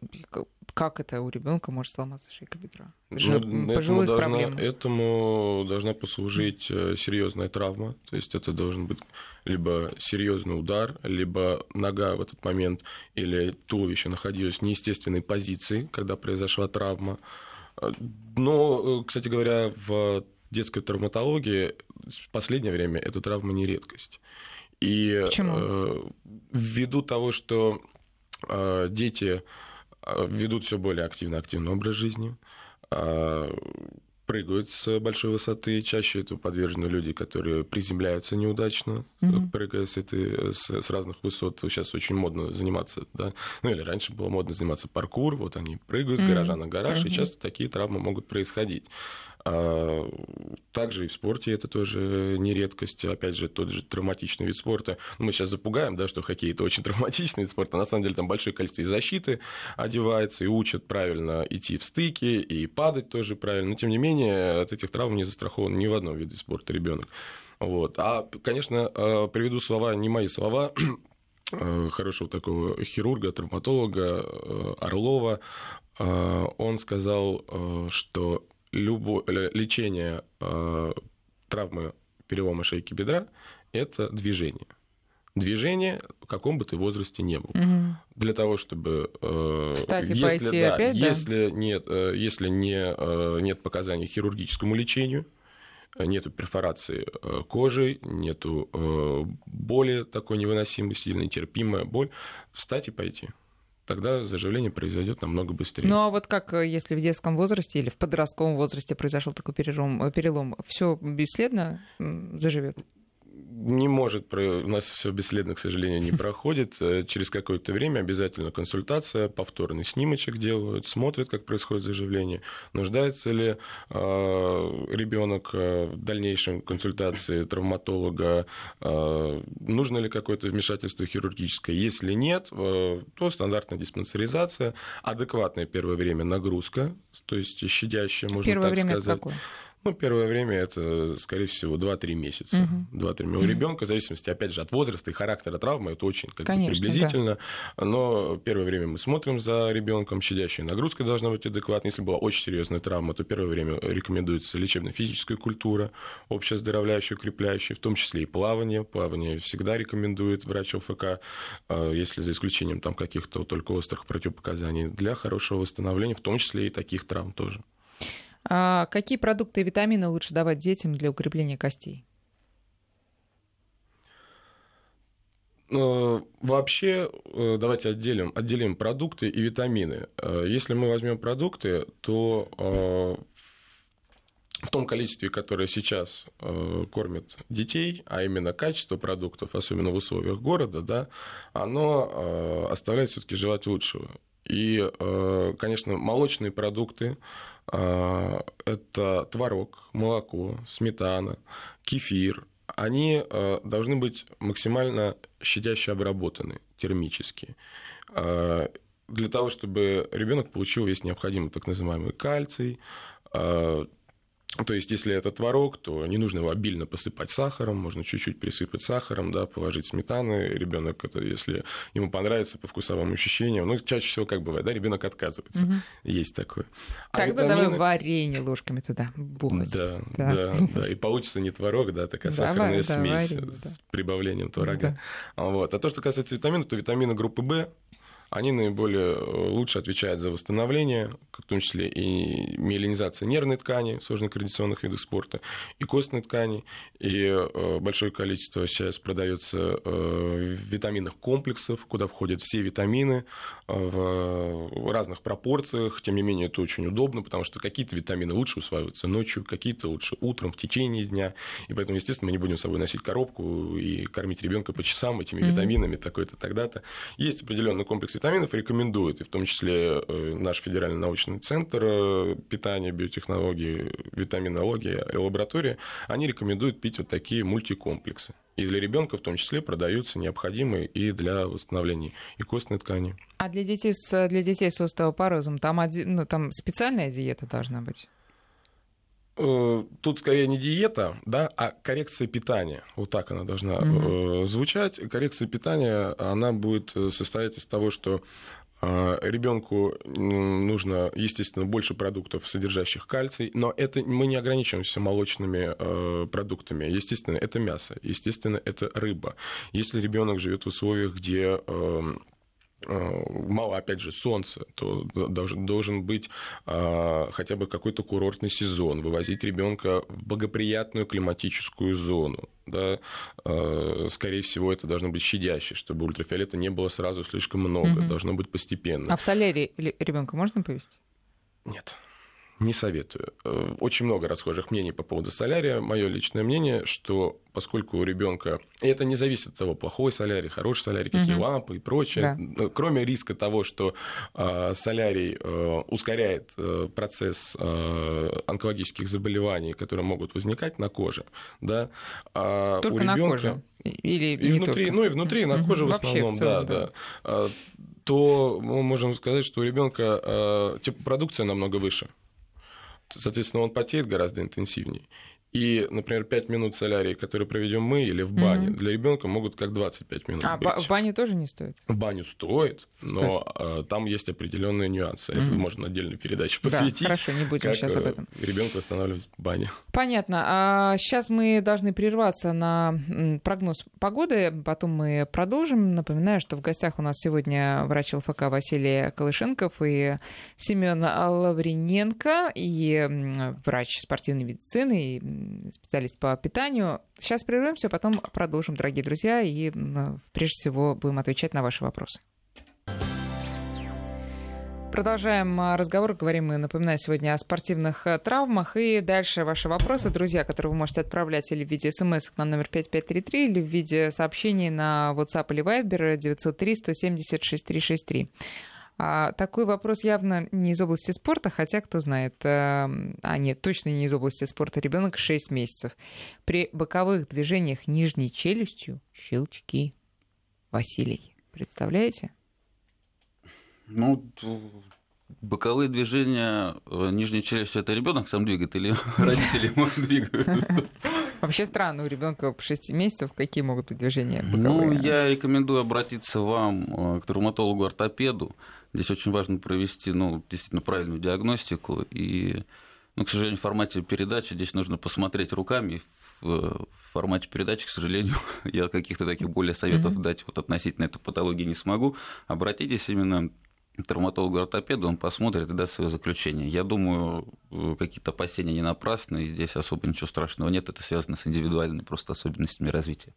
Как это у ребенка может сломаться шейка бедра? Же ну, этому, должна, этому должна послужить э, серьезная травма. То есть это должен быть либо серьезный удар, либо нога в этот момент или туловище находилось в неестественной позиции, когда произошла травма. Но, э, кстати говоря, в детской травматологии в последнее время эта травма не редкость. И Почему? Э, ввиду того, что э, дети э, ведут все более активно активный образ жизни, прыгают с большой высоты. Чаще это подвержены люди, которые приземляются неудачно, mm-hmm. прыгая с, этой, с, с разных высот. Сейчас очень модно заниматься, да, ну или раньше было модно заниматься паркур, вот они прыгают mm-hmm. с гаража на гараж, mm-hmm. и часто такие травмы могут происходить. А, также и в спорте это тоже не редкость. Опять же, тот же травматичный вид спорта. Ну, мы сейчас запугаем, да, что хоккей это очень [LAUGHS] травматичный вид спорта. На самом деле там большое количество и защиты одевается, и учат правильно идти в стыки, и падать тоже правильно. Но тем не менее, от этих травм не застрахован ни в одном виде спорта ребенок. Вот. А, конечно, а, приведу слова, не мои слова, [CLEARS THROAT] а, хорошего такого хирурга, травматолога Орлова. Он сказал, что любое лечение э, травмы перелома шейки бедра – это движение. Движение, в каком бы ты возрасте не был. Угу. Для того, чтобы... Э, Встать и если, пойти да, опять, если, да? Нет, э, если не, э, нет показаний хирургическому лечению, нету перфорации э, кожи, нету э, боли такой невыносимой, сильной, терпимая боль, встать и пойти тогда заживление произойдет намного быстрее. Ну а вот как, э, если в детском возрасте или в подростковом возрасте произошел такой перелом, э, перелом все бесследно заживет? Не может, у нас все бесследно, к сожалению, не проходит. Э, через какое-то время обязательно консультация, повторный снимочек делают, смотрят, как происходит заживление, нуждается ли э, ребенок в дальнейшем консультации травматолога, э, нужно ли какое-то вмешательство хирургическое. Если нет, то стандартная диспансеризация, адекватное первое время нагрузка, то есть щадящая, можно первое так время сказать. Это какое? Ну, первое время это, скорее всего, 2-3 месяца. Угу. 2-3 месяца. У ребенка, в зависимости, опять же, от возраста и характера травмы, это очень как Конечно, приблизительно. Да. Но первое время мы смотрим за ребенком, щадящая нагрузка должна быть адекватной. Если была очень серьезная травма, то первое время рекомендуется лечебно-физическая культура, общеоздоровляющая, укрепляющая, в том числе и плавание. Плавание всегда рекомендует врач ОФК, а, если за исключением там каких-то только острых противопоказаний, для хорошего восстановления, в том числе и таких травм тоже. А какие продукты и витамины лучше давать детям для укрепления костей? Ну, вообще, э, давайте отделим, отделим продукты и витамины. Э, если мы возьмем продукты, то э, в том количестве, которое сейчас кормят детей, а именно качество продуктов, особенно в условиях города, да, оно оставляет все-таки желать лучшего. И, конечно, молочные продукты, это творог, молоко, сметана, кефир. Они а, должны быть максимально щадяще обработаны термически а, для того, чтобы ребенок получил весь необходимый так называемый кальций, то есть, если это творог, то не нужно его обильно посыпать сахаром, можно чуть-чуть присыпать сахаром, да, положить сметаны. Ребенок это, если ему понравится по вкусовым ощущениям, ну, чаще всего как бывает, да, ребенок отказывается. Угу. Есть такое. А Тогда витамины... давай варенье ложками туда бухать. Да, да, да, да. И получится не творог, да, такая давай, сахарная смесь варенье, с прибавлением творога. Да. Вот. А то, что касается витаминов, то витамины группы В они наиболее э, лучше отвечают за восстановление, в том числе и миелинизация нервной ткани сложно-координационных видах спорта, и костной ткани, и э, большое количество сейчас продается э, витаминных комплексов, куда входят все витамины в разных пропорциях, тем не менее это очень удобно, потому что какие-то витамины лучше усваиваются ночью, какие-то лучше утром, в течение дня, и поэтому, естественно, мы не будем с собой носить коробку и кормить ребенка по часам этими mm-hmm. витаминами, такой-то, тогда-то. Есть определенный комплекс витаминов рекомендует, и в том числе э, наш федеральный научный центр э, питания, биотехнологии, витаминологии, лаборатория, они рекомендуют пить вот такие мультикомплексы. И для ребенка в том числе продаются необходимые и для восстановления и костной ткани. А для детей с, для детей с остеопорозом там, ну, там специальная диета должна быть? Э, тут скорее не диета, да, а коррекция питания. Вот так она должна угу. звучать. Коррекция питания, она будет э, состоять из того, что Ребенку нужно, естественно, больше продуктов, содержащих кальций, но это мы не ограничиваемся молочными продуктами. Естественно, это мясо, естественно, это рыба. Если ребенок живет в условиях, где Э, мало, опять же, солнца, то должен, быть а, хотя бы какой-то курортный сезон, вывозить ребенка в благоприятную климатическую зону. Да? А, скорее всего, это должно быть щадяще, чтобы ультрафиолета не было сразу слишком много, угу. должно быть постепенно. А в солярии ребенка можно повезти? Нет. Не советую. Э, очень много расхожих мнений по поводу солярия. Мое личное мнение, что поскольку у ребенка и это не зависит от того, плохой солярий, хороший солярий, какие угу. лампы и прочее, да. кроме риска того, что э, солярий э, ускоряет э, процесс э, онкологических заболеваний, которые могут возникать на коже, да, а только у ребенка на коже. Или и внутри, только? ну и внутри, на коже в основном, в целом, да, да. да. То мы можем сказать, что у ребенка э, типа продукция намного выше соответственно, он потеет гораздо интенсивнее. И, например, 5 минут солярии, которые проведем мы или в бане, mm-hmm. для ребенка могут как 25 минут. А быть. в бане тоже не стоит? В баню стоит, но стоит. там есть определенные нюансы. Mm-hmm. Это можно отдельную передачу посвятить. Да, хорошо, не будем сейчас об этом. Э, Ребенка восстанавливать в бане. Понятно. А сейчас мы должны прерваться на прогноз погоды, потом мы продолжим. Напоминаю, что в гостях у нас сегодня врач ЛФК Василий Колышенков и Семен Лавриненко, и врач спортивной медицины, и специалист по питанию. Сейчас прервемся, потом продолжим, дорогие друзья, и прежде всего будем отвечать на ваши вопросы. Продолжаем а, разговор. Говорим мы, напоминаю, сегодня о спортивных э, травмах. И дальше ваши вопросы, друзья, которые вы можете отправлять или в виде смс на номер 5533, или в виде сообщений на WhatsApp или Viber 903 170 6363. А, такой вопрос явно не из области спорта, хотя кто знает. А, а нет, точно не из области спорта. Ребенок 6 месяцев. При боковых движениях нижней челюстью щелчки. Василий, представляете? Ну, боковые движения э, нижней челюсти это ребенок сам двигает или [LAUGHS] родители ему [LAUGHS] двигают? Вообще странно, у ребенка 6 месяцев какие могут быть движения боковые? Ну, я рекомендую обратиться вам э, к травматологу-ортопеду. Здесь очень важно провести ну, действительно правильную диагностику. И, ну, к сожалению, в формате передачи здесь нужно посмотреть руками. В формате передачи, к сожалению, [LAUGHS] я каких-то таких более советов mm-hmm. дать вот относительно этой патологии не смогу. Обратитесь именно к травматологу-ортопеду, он посмотрит и даст свое заключение. Я думаю, какие-то опасения не напрасны, и здесь особо ничего страшного нет, это связано с индивидуальными просто особенностями развития.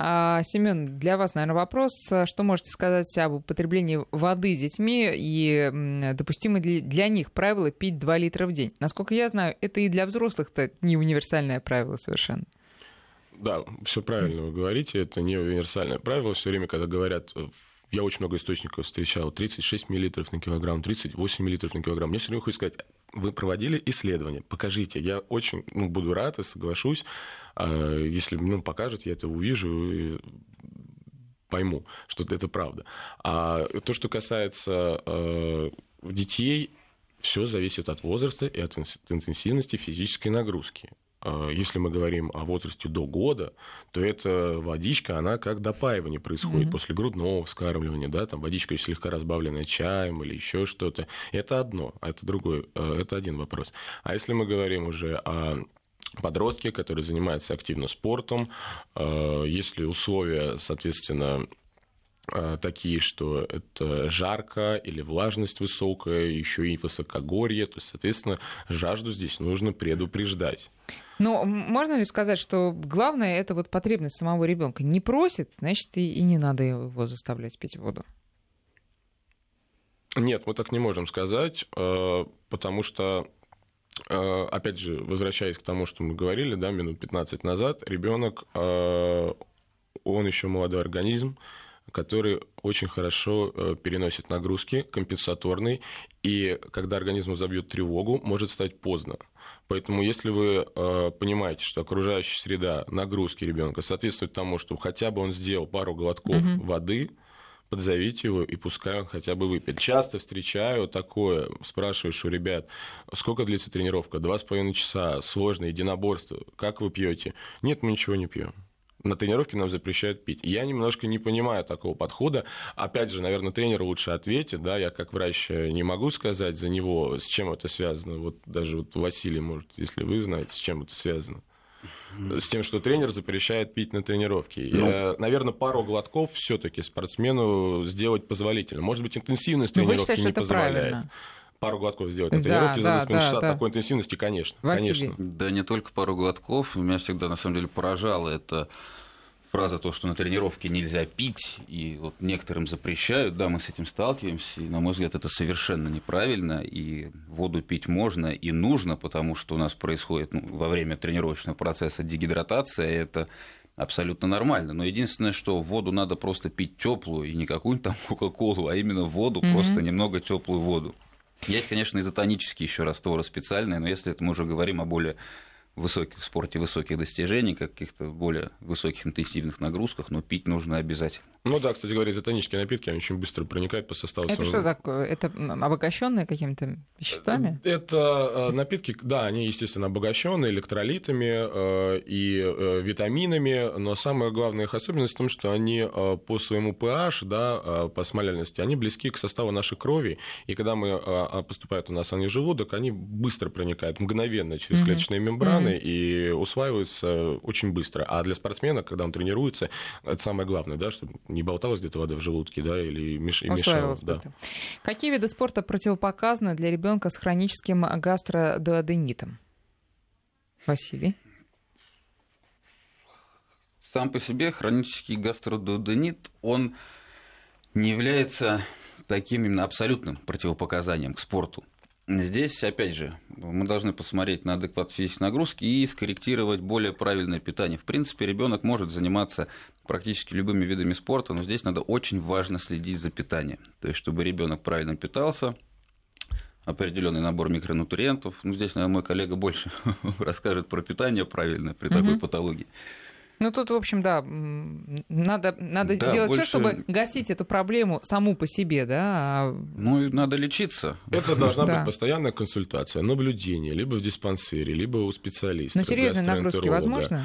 А, Семен, для вас, наверное, вопрос. Что можете сказать об употреблении воды детьми и допустимы ли для них правила пить 2 литра в день? Насколько я знаю, это и для взрослых-то не универсальное правило совершенно. Да, все правильно вы говорите, это не универсальное правило. Все время, когда говорят я очень много источников встречал, 36 мл на килограмм, 38 мл на килограмм. Мне все время хочется сказать, вы проводили исследование, покажите. Я очень ну, буду рад и соглашусь, а, если ну, покажет, я это увижу и пойму, что это правда. А то, что касается э, детей, все зависит от возраста и от интенсивности физической нагрузки. А, если мы говорим о возрасте до года, то эта водичка, она как допаивание происходит mm-hmm. после грудного вскармливания, да, там водичка слегка разбавленная чаем или еще что-то. Это одно, а это другое, э, это один вопрос. А если мы говорим уже о подростке, который занимается активно спортом, э, если условия, соответственно, э, такие, что это жарко или влажность высокая, еще и высокогорье, то, соответственно, жажду здесь нужно предупреждать. Но можно ли сказать, что главное это вот потребность самого ребенка? Не просит, значит, и, и не надо его заставлять пить воду. Нет, мы так не можем сказать, э, потому что, э, опять же, возвращаясь к тому, что мы говорили, да, минут 15 назад, ребенок, э, он еще молодой организм, который очень хорошо э, переносит нагрузки, компенсаторный, и когда организму забьет тревогу, может стать поздно. Поэтому если вы э, понимаете, что окружающая среда, нагрузки ребенка соответствует тому, что хотя бы он сделал пару глотков угу. воды, подзовите его и пускай он хотя бы выпьет. Часто встречаю такое, спрашиваешь у ребят, сколько длится тренировка? Два с половиной часа, сложное единоборство, как вы пьете? Нет, мы ничего не пьем на тренировке нам запрещают пить. Я немножко не понимаю такого подхода. Опять же, наверное, тренер лучше ответит, да, я как врач не могу сказать за него, с чем это связано. Вот даже вот Василий, может, если вы знаете, с чем это связано. С тем, что тренер запрещает пить на тренировке. Ну, я, наверное, пару глотков все-таки спортсмену сделать позволительно. Может быть, интенсивность ну, тренировки считаете, не позволяет. Правильно пару глотков сделать на тренировке да, за 20 да, часа да. такой интенсивности, конечно. Василий. конечно. Да не только пару глотков. Меня всегда, на самом деле, поражало это фраза то, что на тренировке нельзя пить, и вот некоторым запрещают, да, мы с этим сталкиваемся, и, на мой взгляд, это совершенно неправильно, и воду пить можно и нужно, потому что у нас происходит ну, во время тренировочного процесса дегидратация, это абсолютно нормально. Но единственное, что воду надо просто пить теплую, и не какую-нибудь там Кока-Колу, а именно воду, mm-hmm. просто немного теплую воду. Есть, конечно, изотонические еще растворы специальные, но если это мы уже говорим о более высоких, в спорте высоких достижений, каких-то более высоких интенсивных нагрузках, но пить нужно обязательно. Ну да, кстати говоря, изотонические напитки, они очень быстро проникают по составу. Это что такое? Это обогащенные какими-то веществами? Э, это э, напитки, да, они, естественно, обогащенные электролитами э, и витаминами, но самая главная их особенность в том, что они по своему pH, да, по смоляльности, они близки к составу нашей крови, и когда мы а, поступают у нас они в желудок, они быстро проникают мгновенно через клеточные мембраны mm-hmm. и усваиваются очень быстро. А для спортсмена, когда он тренируется, это самое главное, да, чтобы не болталась где-то вода в желудке, да, или меш... мешала. Да. Какие виды спорта противопоказаны для ребенка с хроническим гастродуоденитом? Василий. Сам по себе хронический гастродуоденит, он не является таким именно абсолютным противопоказанием к спорту. Здесь, опять же, мы должны посмотреть на адекват физической нагрузки и скорректировать более правильное питание. В принципе, ребенок может заниматься практически любыми видами спорта, но здесь надо очень важно следить за питанием. То есть, чтобы ребенок правильно питался, определенный набор микронутриентов. Ну, здесь, наверное, мой коллега больше [LAUGHS] расскажет про питание правильное при такой угу. патологии. Ну, тут, в общем, да, надо, надо да, делать больше... все, чтобы гасить эту проблему саму по себе, да. А ну, и надо лечиться. Это должна быть постоянная консультация, наблюдение, либо в диспансере, либо у специалиста. Но серьезные нагрузки возможно?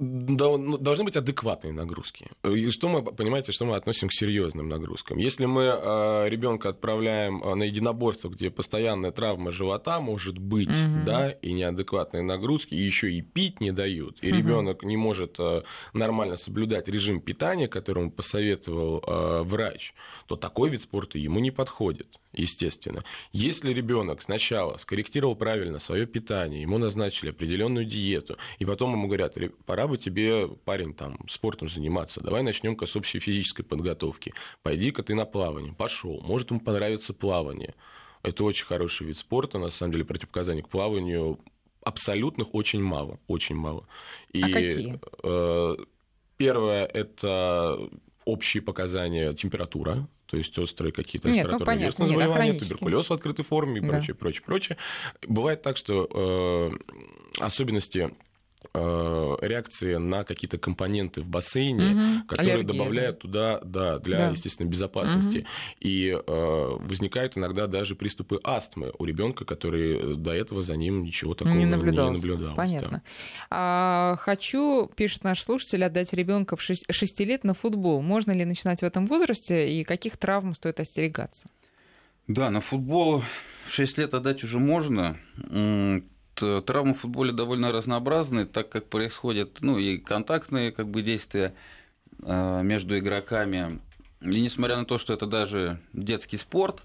Ну, должны быть адекватные нагрузки. И что мы, понимаете, что мы относим к серьезным нагрузкам? Если мы а, ребенка отправляем а, на единоборство, где постоянная травма живота может быть, угу. да, и неадекватные нагрузки, и еще и пить не дают, и угу. ребенок не может а, нормально соблюдать режим питания, который ему посоветовал врач, то такой вид спорта ему не подходит естественно. Если ребенок сначала скорректировал правильно свое питание, ему назначили определенную диету, и потом ему говорят, пора бы тебе, парень, там, спортом заниматься, давай начнем-ка с общей физической подготовки, пойди-ка ты на плавание, пошел, может ему понравится плавание. Это очень хороший вид спорта, на самом деле противопоказаний к плаванию абсолютных очень мало, очень мало. И, а какие? Э, первое это общие показания температура, то есть острые какие-то респираторные ну, заболевания, нет, туберкулез в открытой форме и да. прочее, прочее, прочее. Бывает так, что э, особенности реакции на какие-то компоненты в бассейне, угу. которые Аллергия, добавляют да. туда, да, для, да. естественно, безопасности. Угу. И э, возникают иногда даже приступы астмы у ребенка, который до этого за ним ничего такого не наблюдалось. Не наблюдалось Понятно. Да. А, хочу, пишет наш слушатель, отдать ребенка в 6, 6 лет на футбол. Можно ли начинать в этом возрасте и каких травм стоит остерегаться? Да, на футбол в 6 лет отдать уже можно Э, травмы в футболе довольно разнообразны, так как происходят ну, и контактные как бы, действия э, между игроками. И несмотря на то, что это даже детский спорт,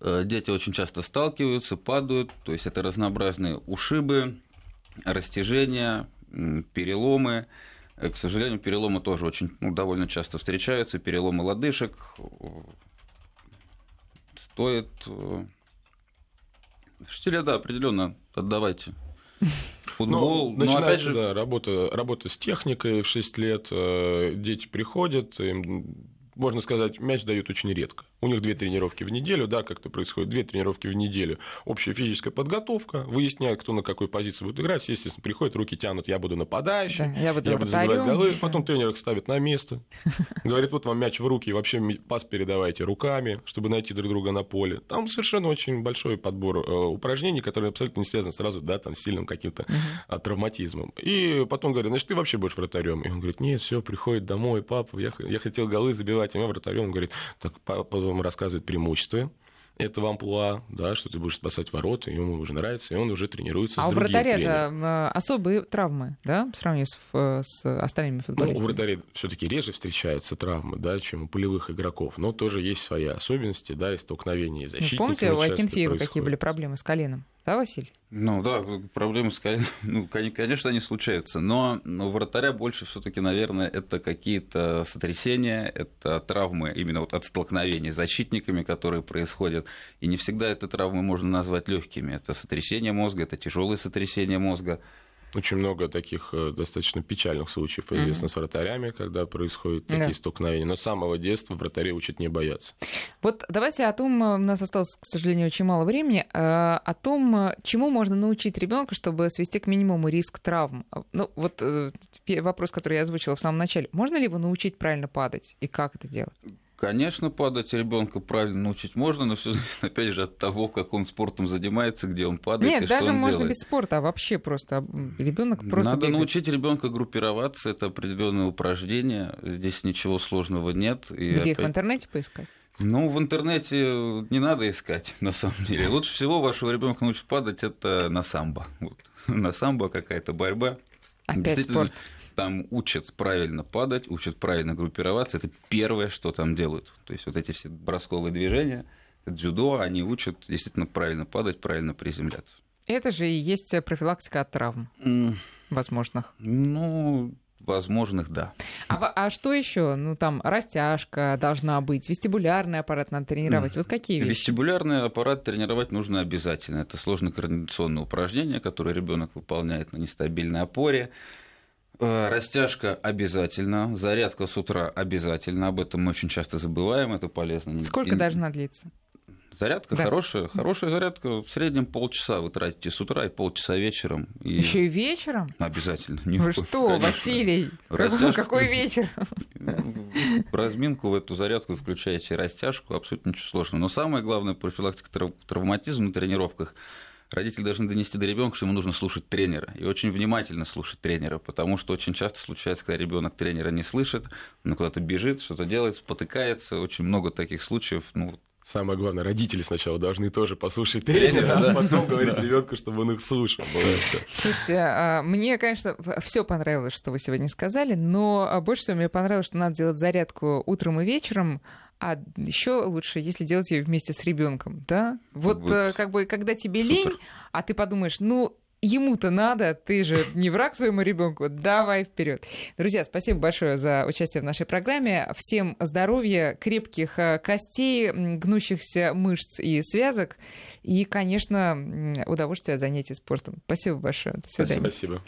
э, дети очень часто сталкиваются, падают, то есть это разнообразные ушибы, растяжения, переломы. К сожалению, переломы тоже очень ну, довольно часто встречаются, переломы лодыжек. Стоит Штиля, да, определенно отдавайте [LAUGHS] футбол. Ну, начинается, опять же... да, работа, работа с техникой в 6 лет, э, дети приходят, им, можно сказать, мяч дают очень редко. У них две тренировки в неделю, да, как это происходит, две тренировки в неделю. Общая физическая подготовка, выясняют, кто на какой позиции будет играть. Естественно, приходят, руки тянут, я буду нападающим, да, я буду, я буду забивать голы. Потом тренер их ставит на место, говорит, вот вам мяч в руки, и вообще пас передавайте руками, чтобы найти друг друга на поле. Там совершенно очень большой подбор э, упражнений, которые абсолютно не связаны сразу, да, там, с сильным каким-то uh травматизмом. И потом говорят, значит, ты вообще будешь вратарем. И он говорит, нет, все, приходит домой, папа, я, я хотел голы забивать, а я вратарем. Он говорит, так, папа, вам рассказывает преимущества этого амплуа, да, что ты будешь спасать ворота, ему уже нравится, и он уже тренируется а с другим А у вратаря это особые травмы, да, в сравнении с, с остальными футболистами? Ну, у вратарей все таки реже встречаются травмы, да, чем у полевых игроков, но тоже есть свои особенности, да, и столкновения защитников. Ну, помните, у Акинфеева какие были проблемы с коленом? Да, Василий? Ну да, проблемы [LAUGHS] ну, конечно, они случаются, но, но вратаря больше все таки наверное, это какие-то сотрясения, это травмы именно вот от столкновений с защитниками, которые происходят, и не всегда эти травмы можно назвать легкими. Это сотрясение мозга, это тяжелые сотрясения мозга, очень много таких э, достаточно печальных случаев известно mm-hmm. с вратарями, когда происходят такие да. столкновения. Но с самого детства вратарей учат не бояться. Вот давайте о том, э, у нас осталось, к сожалению, очень мало времени, э, о том, чему можно научить ребенка, чтобы свести к минимуму риск травм. Ну, вот вопрос, который я озвучила в самом начале. Можно ли его научить правильно падать и как это делать? Конечно, падать ребенка правильно научить можно, но все зависит, опять же, от того, как он спортом занимается, где он падает. Нет, и даже что он можно делает. без спорта, а вообще просто ребенок просто. Надо бегает. научить ребенка группироваться, это определенное упражнение, здесь ничего сложного нет. И где опять... их в интернете поискать? Ну, в интернете не надо искать, [LAUGHS] на самом деле. Лучше всего вашего ребенка научить падать это на самбо. Вот. [LAUGHS] На самбо какая-то борьба. Опять спорт там учат правильно падать, учат правильно группироваться. Это первое, что там делают. То есть вот эти все бросковые движения, дзюдо, они учат действительно правильно падать, правильно приземляться. Это же и есть профилактика от травм mm. возможных. Ну, возможных, да. А, а что еще? Ну, там растяжка должна быть, вестибулярный аппарат надо тренировать. Вот какие вещи? Вестибулярный аппарат тренировать нужно обязательно. Это сложное координационное упражнение, которое ребенок выполняет на нестабильной опоре. Э, растяжка обязательно, зарядка с утра обязательно. Об этом мы очень часто забываем, это полезно. Сколько И... должна длиться? Зарядка да. хорошая, хорошая зарядка. В среднем полчаса вы тратите с утра и полчаса вечером. И... Еще и вечером? Обязательно. Не вы что, конечно. Василий? Растяжку... Какой вечер? Разминку в эту зарядку включаете растяжку, абсолютно ничего сложного. Но самое главное профилактика травматизма на тренировках родители должны донести до ребенка, что ему нужно слушать тренера. И очень внимательно слушать тренера, потому что очень часто случается, когда ребенок тренера не слышит, он куда-то бежит, что-то делает, спотыкается. Очень много таких случаев. Ну, Самое главное, родители сначала должны тоже послушать тренера, а потом говорить ребенку, чтобы он их слушал. Слушайте, а, мне, конечно, все понравилось, что вы сегодня сказали, но а, больше всего мне понравилось, что надо делать зарядку утром и вечером, а еще лучше, если делать ее вместе с ребенком, да? Вот, вот. Э, как бы, когда тебе Супер. лень, а ты подумаешь, ну, ему-то надо, ты же не враг своему ребенку, давай вперед. Друзья, спасибо большое за участие в нашей программе. Всем здоровья, крепких э, костей, гнущихся мышц и связок и, конечно, удовольствия от занятий спортом. Спасибо большое. До свидания. Спасибо.